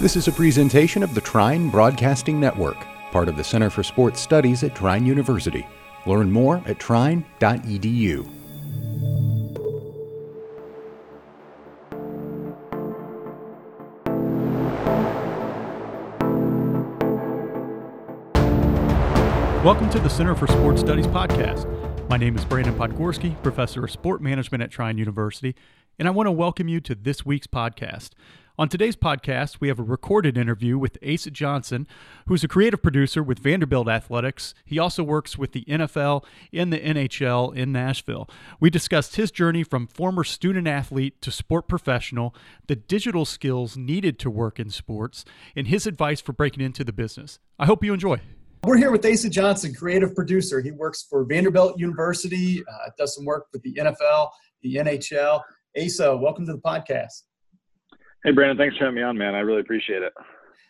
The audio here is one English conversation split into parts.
This is a presentation of the Trine Broadcasting Network, part of the Center for Sports Studies at Trine University. Learn more at trine.edu. Welcome to the Center for Sports Studies podcast. My name is Brandon Podgorski, professor of sport management at Trine University, and I want to welcome you to this week's podcast. On today's podcast, we have a recorded interview with Asa Johnson, who's a creative producer with Vanderbilt Athletics. He also works with the NFL and the NHL in Nashville. We discussed his journey from former student athlete to sport professional, the digital skills needed to work in sports, and his advice for breaking into the business. I hope you enjoy. We're here with Asa Johnson, creative producer. He works for Vanderbilt University, uh, does some work with the NFL, the NHL. Asa, welcome to the podcast. Hey, Brandon, thanks for having me on, man. I really appreciate it.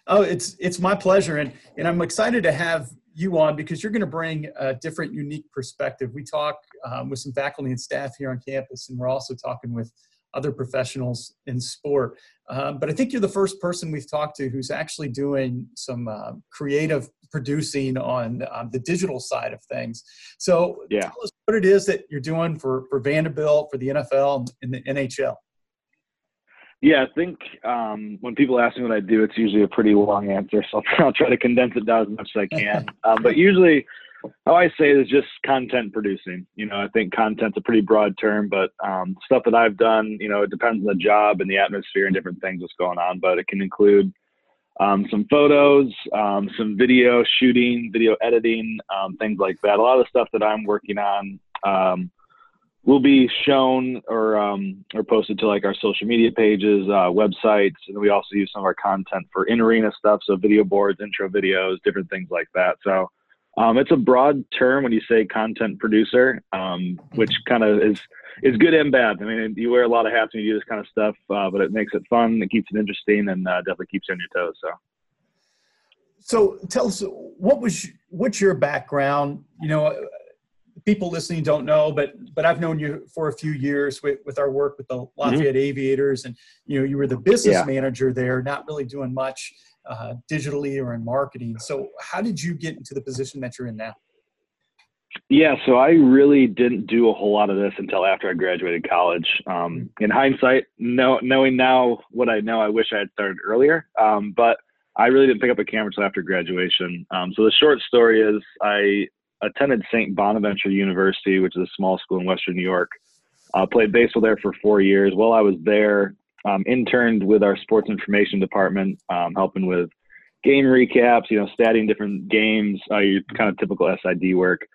Oh, it's it's my pleasure, and and I'm excited to have you on because you're going to bring a different, unique perspective. We talk um, with some faculty and staff here on campus, and we're also talking with other professionals in sport. Um, but I think you're the first person we've talked to who's actually doing some uh, creative producing on um, the digital side of things. So yeah. tell us what it is that you're doing for, for Vanderbilt, for the NFL, and the NHL. Yeah, I think um, when people ask me what I do, it's usually a pretty long answer. So I'll, try to condense it down as much as I can. Um, but usually, how I say it is just content producing. You know, I think content's a pretty broad term, but um, stuff that I've done, you know, it depends on the job and the atmosphere and different things that's going on. But it can include um, some photos, um, some video shooting, video editing, um, things like that. A lot of the stuff that I'm working on um, will be shown or um, or posted to like our social media pages, uh, websites, and we also use some of our content for in arena stuff, so video boards, intro videos, different things like that. So um, it's a broad term when you say content producer, um, which kind of is is good and bad. I mean, you wear a lot of hats when you do this kind of stuff, uh, but it makes it fun, it keeps it interesting, and uh, definitely keeps you on your toes. So. So tell us what was what's your background? You know, people listening don't know, but but I've known you for a few years with, with our work with the mm-hmm. Lafayette mm-hmm. Aviators, and you know you were the business yeah. manager there, not really doing much uh, digitally or in marketing. So how did you get into the position that you're in now? Yeah, so I really didn't do a whole lot of this until after I graduated college. Um, in hindsight, know, knowing now what I know, I wish I had started earlier. Um, but I really didn't pick up a camera until after graduation. Um, so the short story is I attended St. Bonaventure University, which is a small school in Western New York. Uh, played baseball there for four years. While I was there, um, interned with our sports information department, um, helping with game recaps, you know, studying different games, uh, your kind of typical SID work.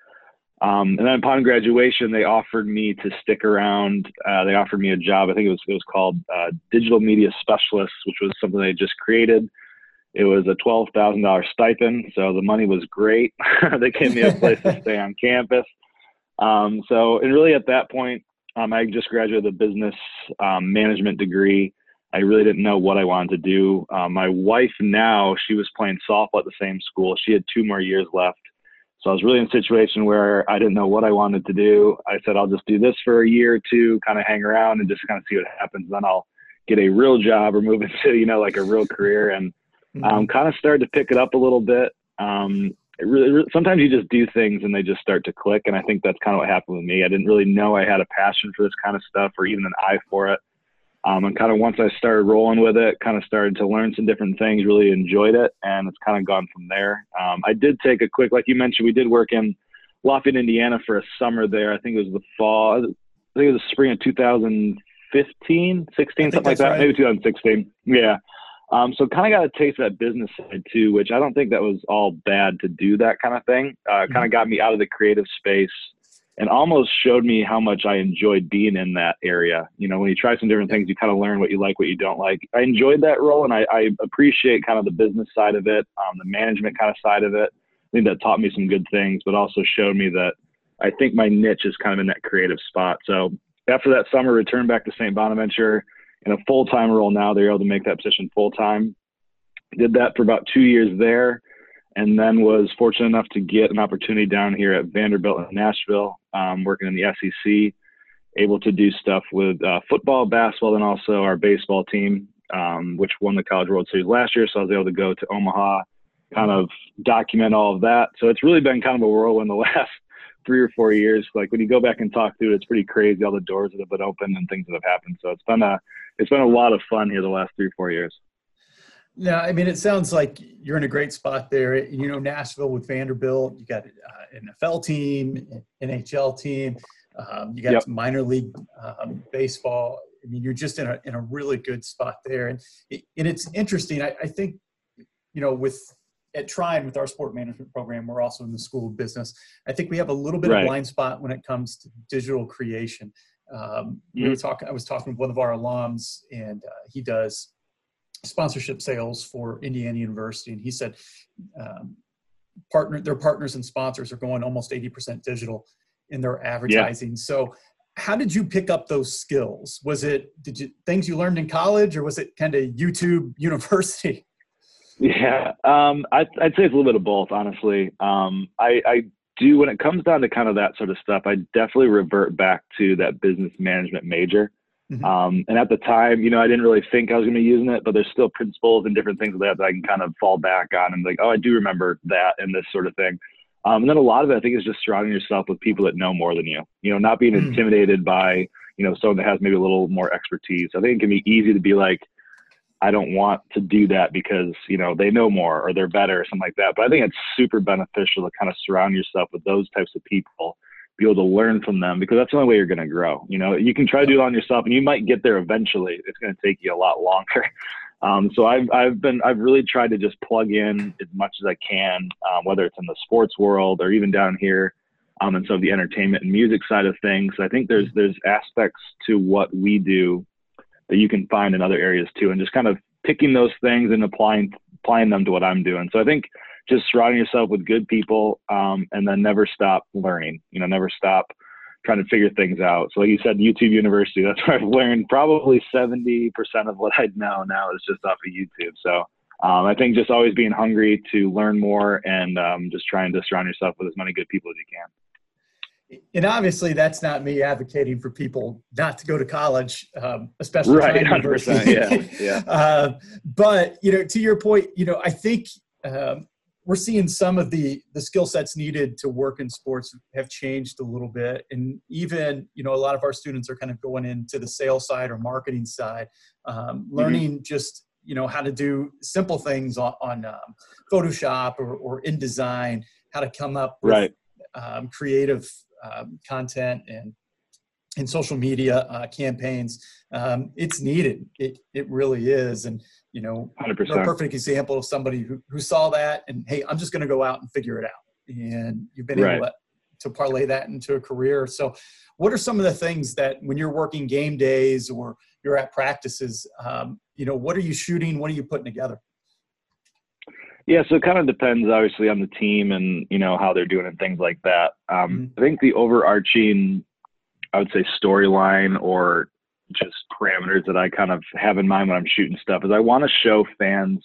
Um, and then upon graduation, they offered me to stick around. Uh, they offered me a job. I think it was it was called uh, digital media specialist, which was something they just created. It was a twelve thousand dollars stipend, so the money was great. they gave me a place to stay on campus. Um, so, and really at that point, um, I just graduated a business um, management degree. I really didn't know what I wanted to do. Um, my wife now, she was playing softball at the same school. She had two more years left. So I was really in a situation where I didn't know what I wanted to do. I said, I'll just do this for a year or two, kind of hang around and just kind of see what happens. Then I'll get a real job or move into, you know, like a real career. And mm-hmm. um, kind of started to pick it up a little bit. Um, it really, really, sometimes you just do things and they just start to click. And I think that's kind of what happened with me. I didn't really know I had a passion for this kind of stuff or even an eye for it. Um, and kind of once I started rolling with it, kind of started to learn some different things, really enjoyed it, and it's kind of gone from there. Um, I did take a quick, like you mentioned, we did work in Lafayette, Indiana for a summer there. I think it was the fall, I think it was the spring of 2015, 16, something like that, right. maybe 2016. Yeah. Um, so kind of got a taste of that business side too, which I don't think that was all bad to do that kind of thing. Uh, mm-hmm. Kind of got me out of the creative space and almost showed me how much I enjoyed being in that area. You know, when you try some different things, you kind of learn what you like, what you don't like. I enjoyed that role, and I, I appreciate kind of the business side of it, um, the management kind of side of it. I think that taught me some good things, but also showed me that I think my niche is kind of in that creative spot. So after that summer, returned back to St. Bonaventure in a full time role now. They're able to make that position full time. Did that for about two years there, and then was fortunate enough to get an opportunity down here at Vanderbilt in Nashville, um, working in the SEC. Able to do stuff with uh, football, basketball, and also our baseball team. um, which won the College World Series last year. So I was able to go to Omaha, kind of document all of that. So it's really been kind of a whirlwind the last three or four years. Like when you go back and talk through it, it's pretty crazy all the doors that have been opened and things that have happened. So it's been a it's been a lot of fun here the last three or four years. Yeah, I mean, it sounds like you're in a great spot there. You know, Nashville with Vanderbilt, you got an NFL team, NHL team, um, you got yep. minor league um, baseball. I mean, you're just in a in a really good spot there, and and it's interesting. I, I think, you know, with at Trine with our sport management program, we're also in the school of business. I think we have a little bit right. of blind spot when it comes to digital creation. Um, mm-hmm. We were talking. I was talking with one of our alums, and uh, he does sponsorship sales for Indiana University, and he said um, partner their partners and sponsors are going almost 80% digital in their advertising. Yeah. So how did you pick up those skills? Was it did you things you learned in college or was it kind of YouTube university? Yeah, um, I'd, I'd, say it's a little bit of both, honestly. Um, I, I do when it comes down to kind of that sort of stuff. I definitely revert back to that business management major. Mm-hmm. Um, and at the time, you know, I didn't really think I was going to be using it, but there's still principles and different things like that that I can kind of fall back on and like, oh, I do remember that and this sort of thing. Um, and then a lot of it, I think, is just surrounding yourself with people that know more than you. You know, not being mm-hmm. intimidated by you know someone that has maybe a little more expertise. I think it can be easy to be like, I don't want to do that because you know they know more or they're better or something like that. But I think it's super beneficial to kind of surround yourself with those types of people be able to learn from them because that's the only way you're going to grow. You know, you can try to do it on yourself and you might get there eventually. It's going to take you a lot longer. Um, so I've, I've been, I've really tried to just plug in as much as I can, um, whether it's in the sports world or even down here. Um, and so the entertainment and music side of things, I think there's, there's aspects to what we do that you can find in other areas too. And just kind of picking those things and applying, applying them to what I'm doing. So I think just surrounding yourself with good people um, and then never stop learning you know never stop trying to figure things out so like you said youtube university that's where i've learned probably 70% of what i know now is just off of youtube so um, i think just always being hungry to learn more and um, just trying to surround yourself with as many good people as you can and obviously that's not me advocating for people not to go to college um, especially right, university yeah, yeah. uh, but you know to your point you know i think um, we're seeing some of the the skill sets needed to work in sports have changed a little bit and even you know a lot of our students are kind of going into the sales side or marketing side um, mm-hmm. learning mm-hmm. just you know how to do simple things on, on um, photoshop or, or InDesign how to come up with right. um, creative um, content and in social media uh, campaigns um, it's needed it, it really is and you know, 100%. a perfect example of somebody who, who saw that and, hey, I'm just going to go out and figure it out. And you've been right. able to, to parlay that into a career. So, what are some of the things that when you're working game days or you're at practices, um, you know, what are you shooting? What are you putting together? Yeah, so it kind of depends, obviously, on the team and you know how they're doing and things like that. Um, mm-hmm. I think the overarching, I would say, storyline or just parameters that I kind of have in mind when I'm shooting stuff is I want to show fans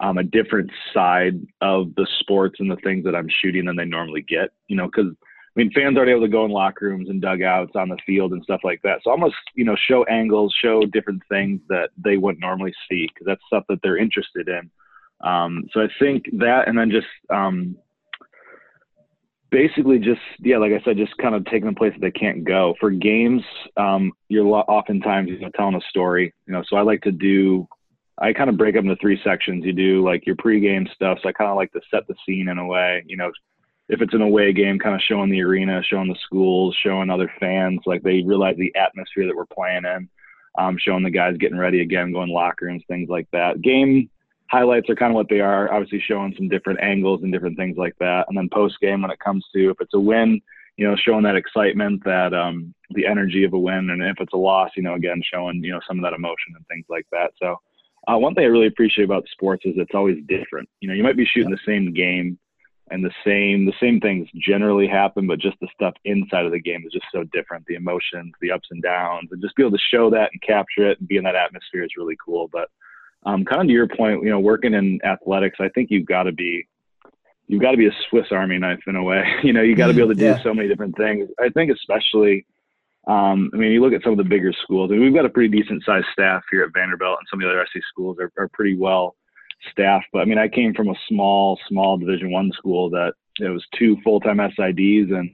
um, a different side of the sports and the things that I'm shooting than they normally get. You know, because I mean, fans aren't able to go in locker rooms and dugouts on the field and stuff like that. So almost, you know, show angles, show different things that they wouldn't normally see because that's stuff that they're interested in. Um, so I think that, and then just um, basically just yeah like i said just kind of taking the place that they can't go. For games um, you're oftentimes you know telling a story you know so i like to do i kind of break up into three sections. You do like your pregame stuff so i kind of like to set the scene in a way you know if it's an away game kind of showing the arena showing the schools showing other fans like they realize the atmosphere that we're playing in um, showing the guys getting ready again going locker rooms things like that. Game highlights are kind of what they are, obviously showing some different angles and different things like that. And then post game, when it comes to if it's a win, you know, showing that excitement, that um, the energy of a win, and if it's a loss, you know, again, showing you know some of that emotion and things like that. So uh, one thing I really appreciate about sports is it's always different. You know, you might be shooting the same game, and the same the same things generally happen, but just the stuff inside of the game is just so different. The emotions, the ups and downs, and just be able to show that and capture it and be in that atmosphere is really cool. But um, kind of to your point, you know, working in athletics, I think you've got to be you've got to be a Swiss Army knife in a way. You know, you got to be able to do yeah. so many different things. I think especially Um, I mean, you look at some of the bigger schools, I and we've got a pretty decent sized staff here at Vanderbilt, and some of the other SEC schools are, are pretty well staffed. But I mean, I came from a small, small Division One school that it was two full time SIDs, and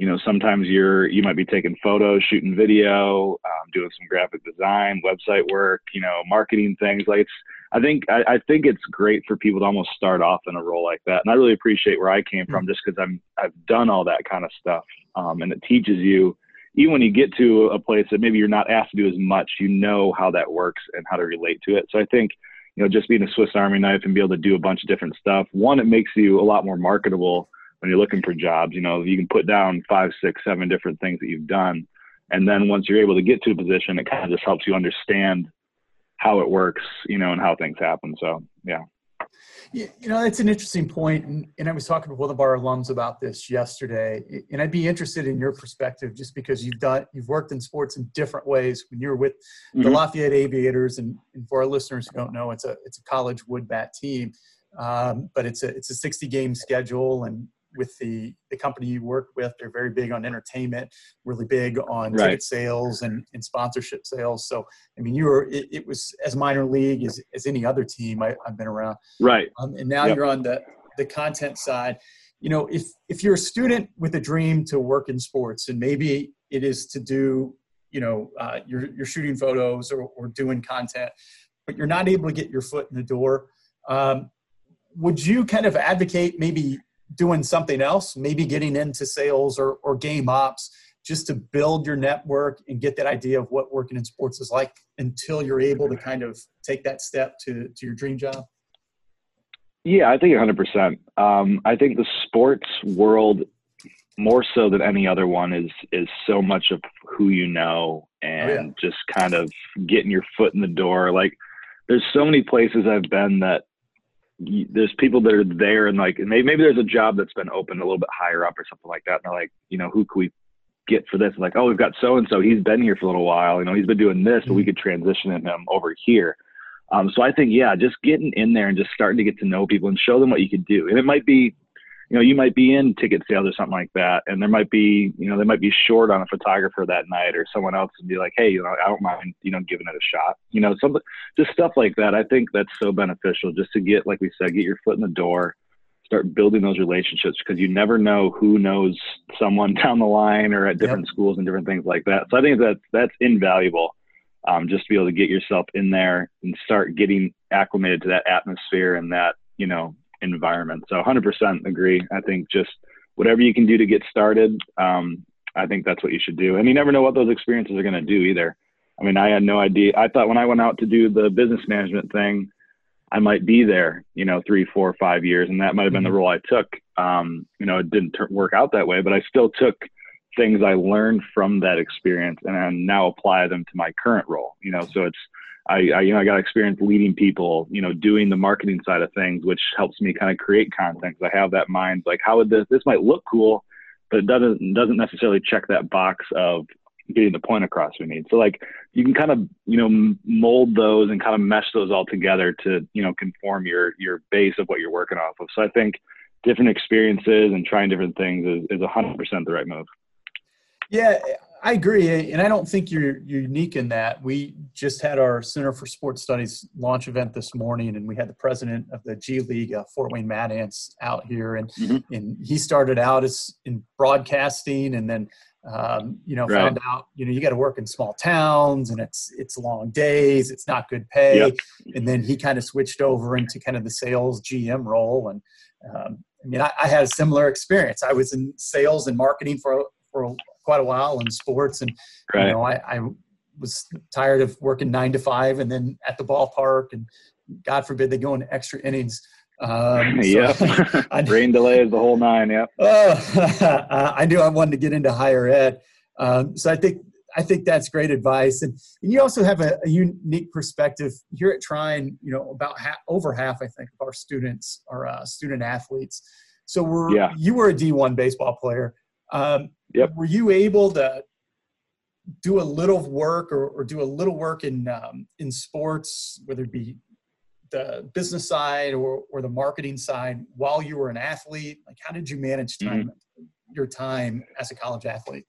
you know, sometimes you're you might be taking photos, shooting video, um, doing some graphic design, website work, you know, marketing things. Like it's, I think I, I think it's great for people to almost start off in a role like that, and I really appreciate where I came from, just because I'm I've done all that kind of stuff, um, and it teaches you even when you get to a place that maybe you're not asked to do as much, you know how that works and how to relate to it. So I think, you know, just being a Swiss Army knife and be able to do a bunch of different stuff, one, it makes you a lot more marketable when you're looking for jobs. You know, you can put down five, six, seven different things that you've done. And then once you're able to get to a position, it kind of just helps you understand how it works, you know, and how things happen. So, yeah. You, know, that's an interesting point, and, and I was talking to one of our alums about this yesterday, and I'd be interested in your perspective, just because you've done, you've worked in sports in different ways. When you were with mm-hmm. the Lafayette Aviators, and, and, for our listeners who don't know, it's a it's a college wood bat team, um, but it's a it's a 60 game schedule, and with the the company you work with. They're very big on entertainment really big on right. ticket sales and, and sponsorship sales. So i mean you were it, it was as minor league as, as any other team I, have been around. Right. Um, and now yep. you're on the the content side. You know if if you're a student with a dream to work in sports and maybe it is to do you know uh, you're, you're shooting photos or, or doing content but you're not able to get your foot in the door um, would you kind of advocate maybe doing something else, maybe getting into sales or, or game ops, just to build your network and get that idea of what working in sports is like until you're able to kind of take that step to, to your dream job? Yeah, I think 100%. Um, I think the sports world, more so than any other one, is is so much of who you know and oh, yeah. just kind of getting your foot in the door. Like, there's so many places I've been that there's people that are there and like maybe, maybe there's a job that's been opened a little bit higher up or something like that. And they're like, you know, who can we get for this? and like, oh, we've got so and so. He's been here for a little while. You know, he's been doing this, but we mm-hmm. could transition him over here. Um, so I think, yeah, just getting in there and just starting to get to know people and show them what you can do. And it might be you know, you might be in ticket sales or something like that, and there might be, you know, they might be short on a photographer that night, or someone else would be like, hey, you know, I don't mind, you know, giving it a shot. You know, something, just stuff like that. I think that's so beneficial, just to get, like we said, get your foot in the door, start building those relationships, because you never know who knows someone down the line or at different yep. schools and different things like that. So I think that's that's invaluable. Um, just to be able to get yourself in there and start getting acclimated to that atmosphere and that you know environment. So 100% agree. I think just whatever you can do to get started, um, I think that's what you should do. And you never know what those experiences are going to do either. I mean, I had no idea. I thought when I went out to do the business management thing, I might be there, you know, three, four, five years, and that might have been the mm-hmm. role I took. Um, you know, it didn't work out that way, but I still took things I learned from that experience and I now apply them to my current role. You know, so it's I, I, you know I got experience leading people, you know, doing the marketing side of things, which helps me kind of create content because I have that mind like how would this this might look cool, but it doesn't doesn't necessarily check that box of getting the point across we need. So like you can kind of you know mold those and kind of mesh those all together to you know conform your your base of what you're working off of. So I think different experiences and trying different things is is 100% the right move. Yeah, I agree, and I don't think you're, you're unique in that. We just had our Center for Sports Studies launch event this morning, and we had the president of the G League, uh, Fort Wayne Mad Ants, out here, and mm-hmm. and he started out as in broadcasting, and then um, you know right. found out you know you got to work in small towns, and it's it's long days, it's not good pay, yep. and then he kind of switched over into kind of the sales GM role, and um, I mean I, I had a similar experience. I was in sales and marketing for for quite a while in sports, and right. you know, I, I was tired of working nine to five and then at the ballpark, and God forbid they go into extra innings. Um, so yeah, rain delays the whole nine. Yeah, Uh, I knew I wanted to get into higher ed, um, so I think I think that's great advice. And, and you also have a, a, unique perspective here at Trine. You know, about half, over half, I think, of our students are uh, student athletes. So we're yeah. you were a D one baseball player. Um, yep. Were you able to do a little work or, or do a little work in um, in sports, whether it be the business side or, or the marketing side, while you were an athlete? Like, how did you manage time, mm-hmm. your time as a college athlete?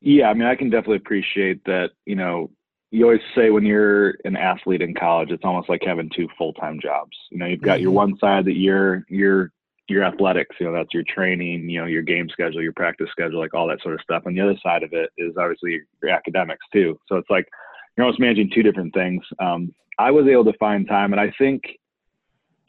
Yeah, I mean, I can definitely appreciate that. You know, you always say when you're an athlete in college, it's almost like having two full time jobs. You know, you've got mm-hmm. your one side that you're you're your athletics, you know, that's your training, you know, your game schedule, your practice schedule, like all that sort of stuff. And the other side of it is obviously your, academics too. So it's like you're almost managing two different things. Um, I was able to find time, and I think,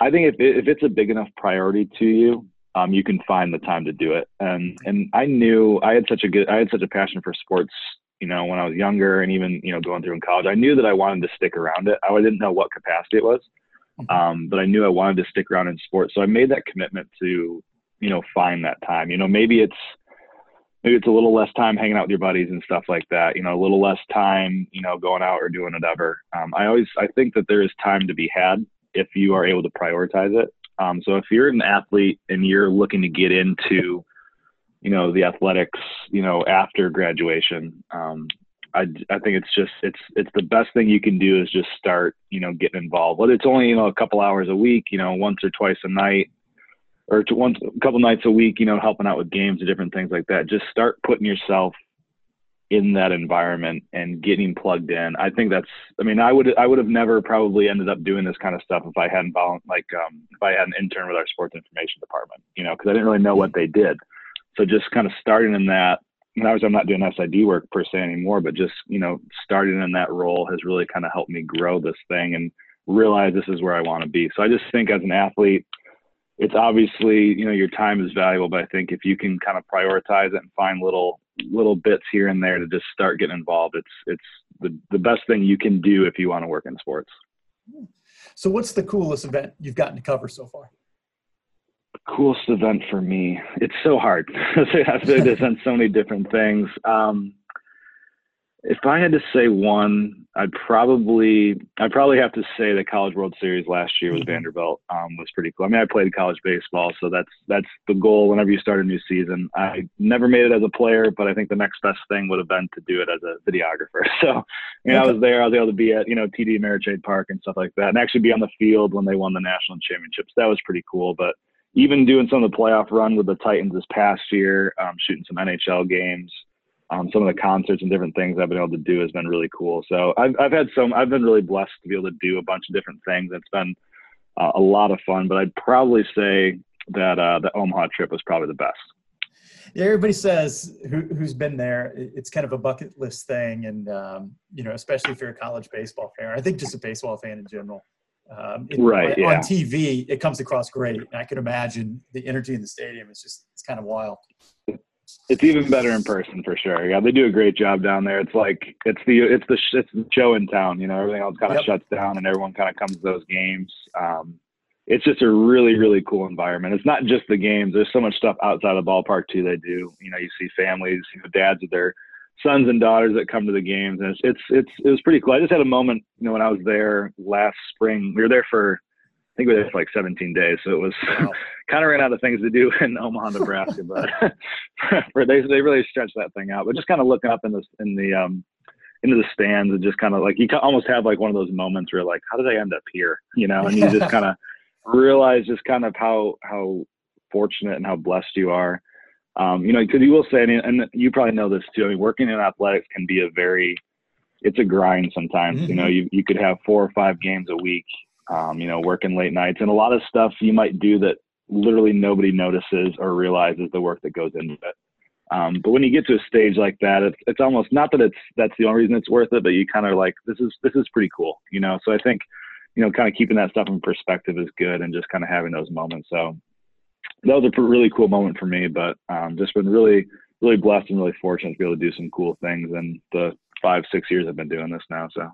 I think if if it's a big enough priority to you, um, you can find the time to do it. And and I knew I had such a good, I had such a passion for sports. You know, when I was younger, and even you know going through in college, I knew that I wanted to stick around it. I didn't know what capacity it was. Mm-hmm. Um, but I knew I wanted to stick around in sports. So I made that commitment to, you know, find that time. You know, maybe it's maybe it's a little less time hanging out with your buddies and stuff like that. You know, a little less time, you know, going out or doing whatever. Um, I always I think that there is time to be had if you are able to prioritize it. Um, so if you're an athlete and you're looking to get into, you know, the athletics, you know, after graduation, um, I, I think it's just it's it's the best thing you can do is just start you know getting involved. Whether it's only you know a couple hours a week, you know once or twice a night, or to once a couple nights a week, you know helping out with games and different things like that. Just start putting yourself in that environment and getting plugged in. I think that's I mean I would I would have never probably ended up doing this kind of stuff if I hadn't like um, if I had an intern with our sports information department, you know, because I didn't really know what they did. So just kind of starting in that now I'm not doing SID work per se anymore, but just, you know, starting in that role has really kind of helped me grow this thing and realize this is where I want to be. So I just think as an athlete, it's obviously, you know, your time is valuable, but I think if you can kind of prioritize it and find little little bits here and there to just start getting involved, it's it's the, the best thing you can do if you want to work in sports. So what's the coolest event you've gotten to cover so far? Coolest event for me. It's so hard. There's done so many different things. Um, if i had to say one i'd probably i'd probably have to say the college world series last year with mm-hmm. vanderbilt um, was pretty cool. I mean i played college baseball so that's that's the goal whenever you start a new season. I never made it as a player but i think the next best thing would have been to do it as a videographer. So you know, okay. i was there i was able to be at you know td ameritrade park and stuff like that and actually be on the field when they won the national championships. That was pretty cool but even doing some of the playoff run with the Titans this past year, um, shooting some NHL games, um, some of the concerts and different things I've been able to do has been really cool. So I've, I've had some, I've been really blessed to be able to do a bunch of different things. It's been uh, a lot of fun, but I'd probably say that uh, the Omaha trip was probably the best. Yeah, everybody says who, has been there, it's kind of a bucket list thing. And, um, you know, especially if you're a college baseball fan, I think just a baseball fan in general, um, it, right, yeah. on TV, it comes across great. I can imagine the energy in the stadium is just it's kind of wild. It's even better in person for sure. Yeah, they do a great job down there. It's like it's the it's the it's the show in town. You know, everything else kind of yep. shuts down, and everyone kind of comes to those games. Um, it's just a really really cool environment. It's not just the games. There's so much stuff outside of the ballpark too. They do. You know, you see families, you know, dads with their sons and daughters that come to the games, and it's it's it's it was pretty cool. I just had a moment, you know, when I was there last spring. We were there for I think we were there for like 17 days, so it was wow. kind of ran out of things to do in Omaha, Nebraska. But for, they they really stretched that thing out. But just kind of looking up in the in the um into the stands and just kind of like you almost have like one of those moments where like how did I end up here, you know? And you just kind of realize just kind of how how fortunate and how blessed you are um, you know, because you will say, and, you probably know this too. I mean, working in athletics can be a very, it's a grind sometimes. Mm-hmm. You know, mm-hmm. you you could have four or five games a week. Um, you know, working late nights and a lot of stuff you might do that literally nobody notices or realizes the work that goes into it. Um, but when you get to a stage like that, it's it's almost not that it's that's the only reason it's worth it, but you kind of like this is this is pretty cool, you know. So I think, you know, kind of keeping that stuff in perspective is good, and just kind of having those moments. So that was a really cool moment for me. But um, just been really, really blessed and really fortunate to be able to do some cool things in the five, six years I've been doing this now. So.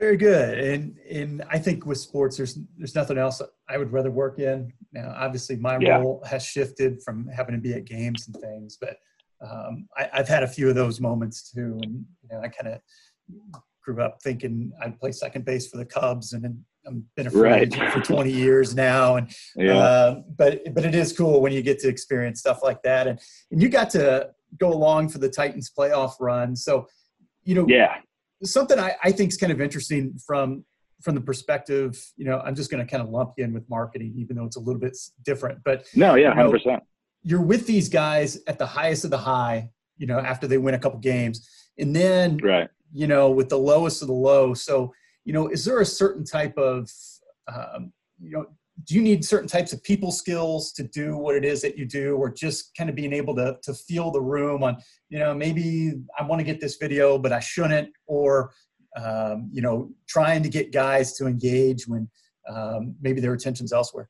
Very good, and and I think with sports, there's there's nothing else I would rather work in. Now, obviously, my yeah. role has shifted from having to be at games and things, but um, I, have had a few of those moments too, and you know, I kind of grew up thinking I'd play second base for the Cubs, and then I've been a free right. for 20 years now, and yeah. uh, but but it is cool when you get to experience stuff like that, and and you got to go along for the Titans playoff run. So, you know, yeah, something I, I think is kind of interesting from from the perspective, you know, I'm just going to kind of lump you in with marketing, even though it's a little bit different. But no, yeah, hundred you know, percent. You're with these guys at the highest of the high, you know, after they win a couple games. And then, right. you know, with the lowest of the low. So, you know, is there a certain type of, um, you know, do you need certain types of people skills to do what it is that you do or just kind of being able to, to feel the room on you know maybe i want to get this video but i shouldn't or um, you know trying to get guys to engage when um, maybe their attention's elsewhere?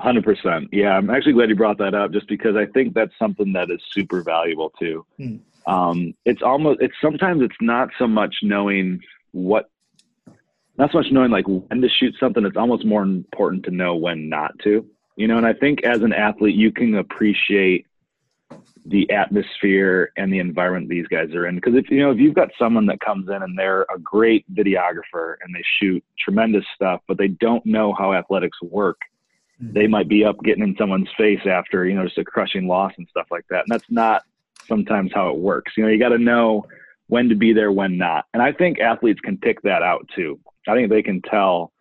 100% yeah i'm actually glad you brought that up just because i think that's something that is super valuable too. Hmm. um, it's almost it's sometimes it's not so much knowing what not so much knowing like when to shoot something it's almost more important to know when not to you know? And i think as an athlete you can appreciate the atmosphere and the environment these guys are in. Because if you know if you've got someone that comes in and they're a great videographer and they shoot tremendous stuff but they don't know how athletics work mm-hmm. they might be up getting in someone's face after you know just a crushing loss and stuff like that. And that's not sometimes how it works. You know you got to know when to be there when not and i think athletes can pick that out too I think they can tell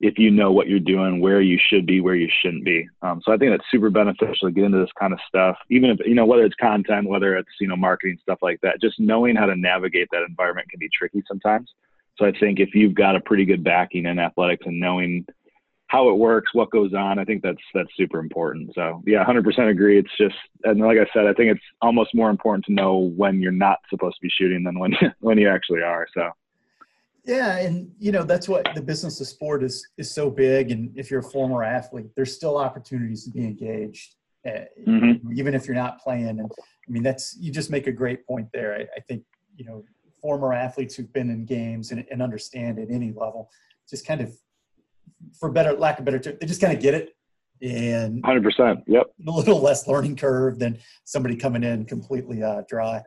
if you know what you're doing, where you should be, where you shouldn't be. Um, so I think that's super beneficial to get into this kind of stuff, even if, you know, whether it's content, whether it's, you know, marketing, stuff like that, just knowing how to navigate that environment can be tricky sometimes. So I think if you've got a pretty good backing in athletics and knowing how it works, what goes on, I think that's, that's super important. So yeah, 100% agree. It's just, and like I said, I think it's almost more important to know when you're not supposed to be shooting than when, when you actually are. So. Yeah, and you know that's what the business of sport is is so big. And if you're a former athlete, there's still opportunities to be engaged, uh, mm-hmm. even if you're not playing. And I mean, that's you just make a great point there. I, I think you know former athletes who've been in games and, and, understand at any level, just kind of, for better lack of better term, they just kind of get it. And 100%. Yep. A little less learning curve than somebody coming in completely uh, dry.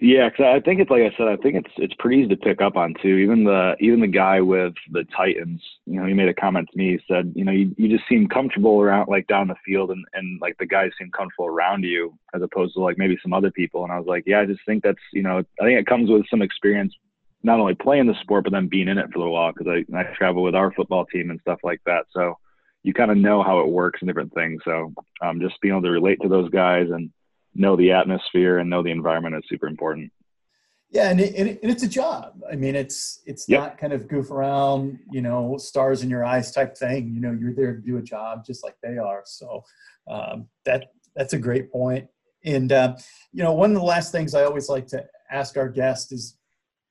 Yeah, because I think it's like I said, I think it's it's pretty easy to pick up on too. Even the even the guy with the Titans, you know, he made a comment to me. He said, you know, you, you just seem comfortable around like down the field, and and like the guys seem comfortable around you as opposed to like maybe some other people. And I was like, yeah, I just think that's you know, I think it comes with some experience, not only playing the sport but then being in it for a little while. Because I I travel with our football team and stuff like that, so you kind of know how it works and different things. So um, just being able to relate to those guys and know the atmosphere and know the environment is super important. Yeah, and, it, and it's a job. I mean, it's it's yep. not kind of goof around, you know, stars in your eyes type thing. You know, you're there to do a job just like they are. So um, that that's a great point. And uh, you know, one of the last things I always like to ask our guest is,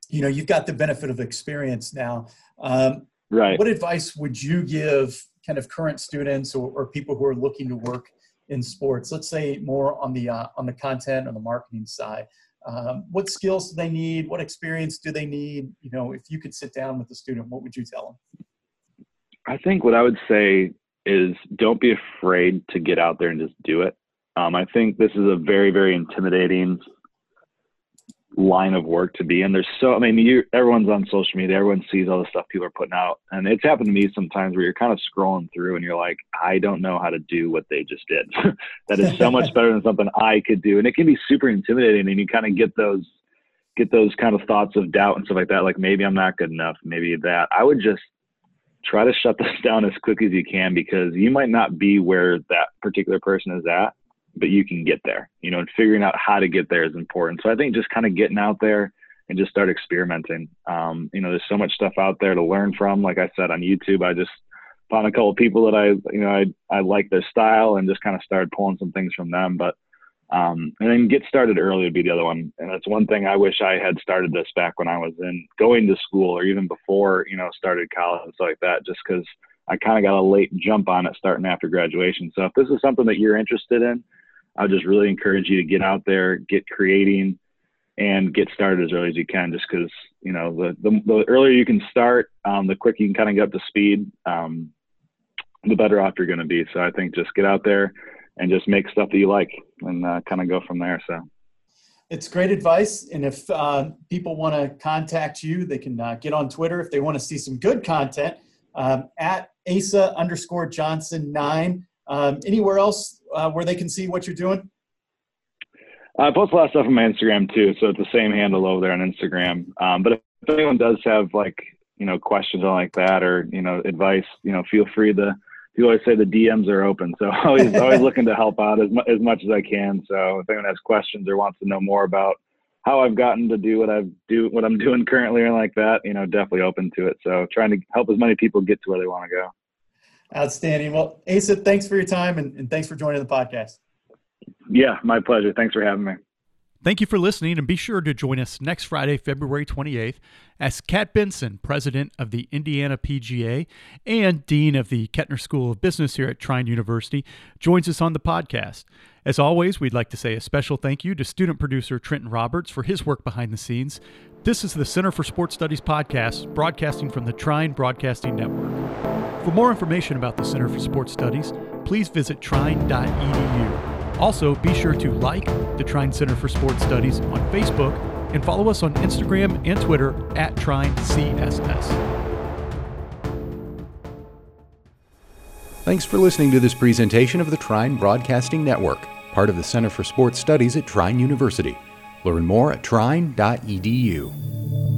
you know, you've got the benefit of experience now. Um, right. What advice would you give kind of current students or, or people who are looking to work in sports? Let's say more on the uh, on the content on the marketing side. Um, what skills do they need? What experience do they need? You know if you could sit down with a student what would you tell them? I think what i would say is don't be afraid to get out there and just do it. Um, i think this is a very very intimidating line of work to be in. There's so, I mean, you, everyone's on social media, everyone sees all the stuff people are putting out. And it's happened to me sometimes where you're kind of scrolling through and you're like, I don't know how to do what they just did. that is so much better than something I could do. And it can be super intimidating. And you kind of get those, get those kind of thoughts of doubt and stuff like that. Like maybe I'm not good enough. Maybe that I would just try to shut this down as quick as you can because you might not be where that particular person is at but you can get there, you know, and figuring out how to get there is important. So I think just kind of getting out there and just start experimenting. Um, you know, there's so much stuff out there to learn from. Like I said on YouTube, I just found a couple of people that I, you know, I, I like their style and just kind of started pulling some things from them. But, um, and then get started early would be the other one. And that's one thing I wish I had started this back when I was in going to school or even before, you know, started college and stuff like that, just because I kind of got a late jump on it starting after graduation. So if this is something that you're interested in, I just really encourage you to get out there, get creating, and get started as early as you can. Just because you know the, the, the earlier you can start, um, the quicker you can kind of get up to speed, um, the better off you're going to be. So I think just get out there and just make stuff that you like, and uh, kind of go from there. So. It's great advice. And if uh, people want to contact you, they can uh, get on Twitter if they want to see some good content um, at Asa underscore Johnson nine. Um, anywhere else uh, where they can see what you're doing? I post a lot of stuff on my Instagram too, so it's the same handle over there on Instagram. Um, but if anyone does have like you know questions on like that or you know advice, you know feel free to you always say the DMs are open, so always always looking to help out as, mu- as much as I can. So if anyone has questions or wants to know more about how I've gotten to do what I've do what I'm doing currently or like that, you know, definitely open to it. So trying to help as many people get to where they want to go. Outstanding. Well, Asa, thanks for your time and, and thanks for joining the podcast. Yeah, my pleasure. Thanks for having me. Thank you for listening, and be sure to join us next Friday, February 28th, as Kat Benson, president of the Indiana PGA and dean of the Ketner School of Business here at Trine University, joins us on the podcast. As always, we'd like to say a special thank you to student producer Trenton Roberts for his work behind the scenes. This is the Center for Sports Studies podcast, broadcasting from the Trine Broadcasting Network. For more information about the Center for Sports Studies, please visit trine.edu. Also, be sure to like the Trine Center for Sports Studies on Facebook and follow us on Instagram and Twitter at TrineCSS. Thanks for listening to this presentation of the Trine Broadcasting Network, part of the Center for Sports Studies at Trine University. Learn more at trine.edu.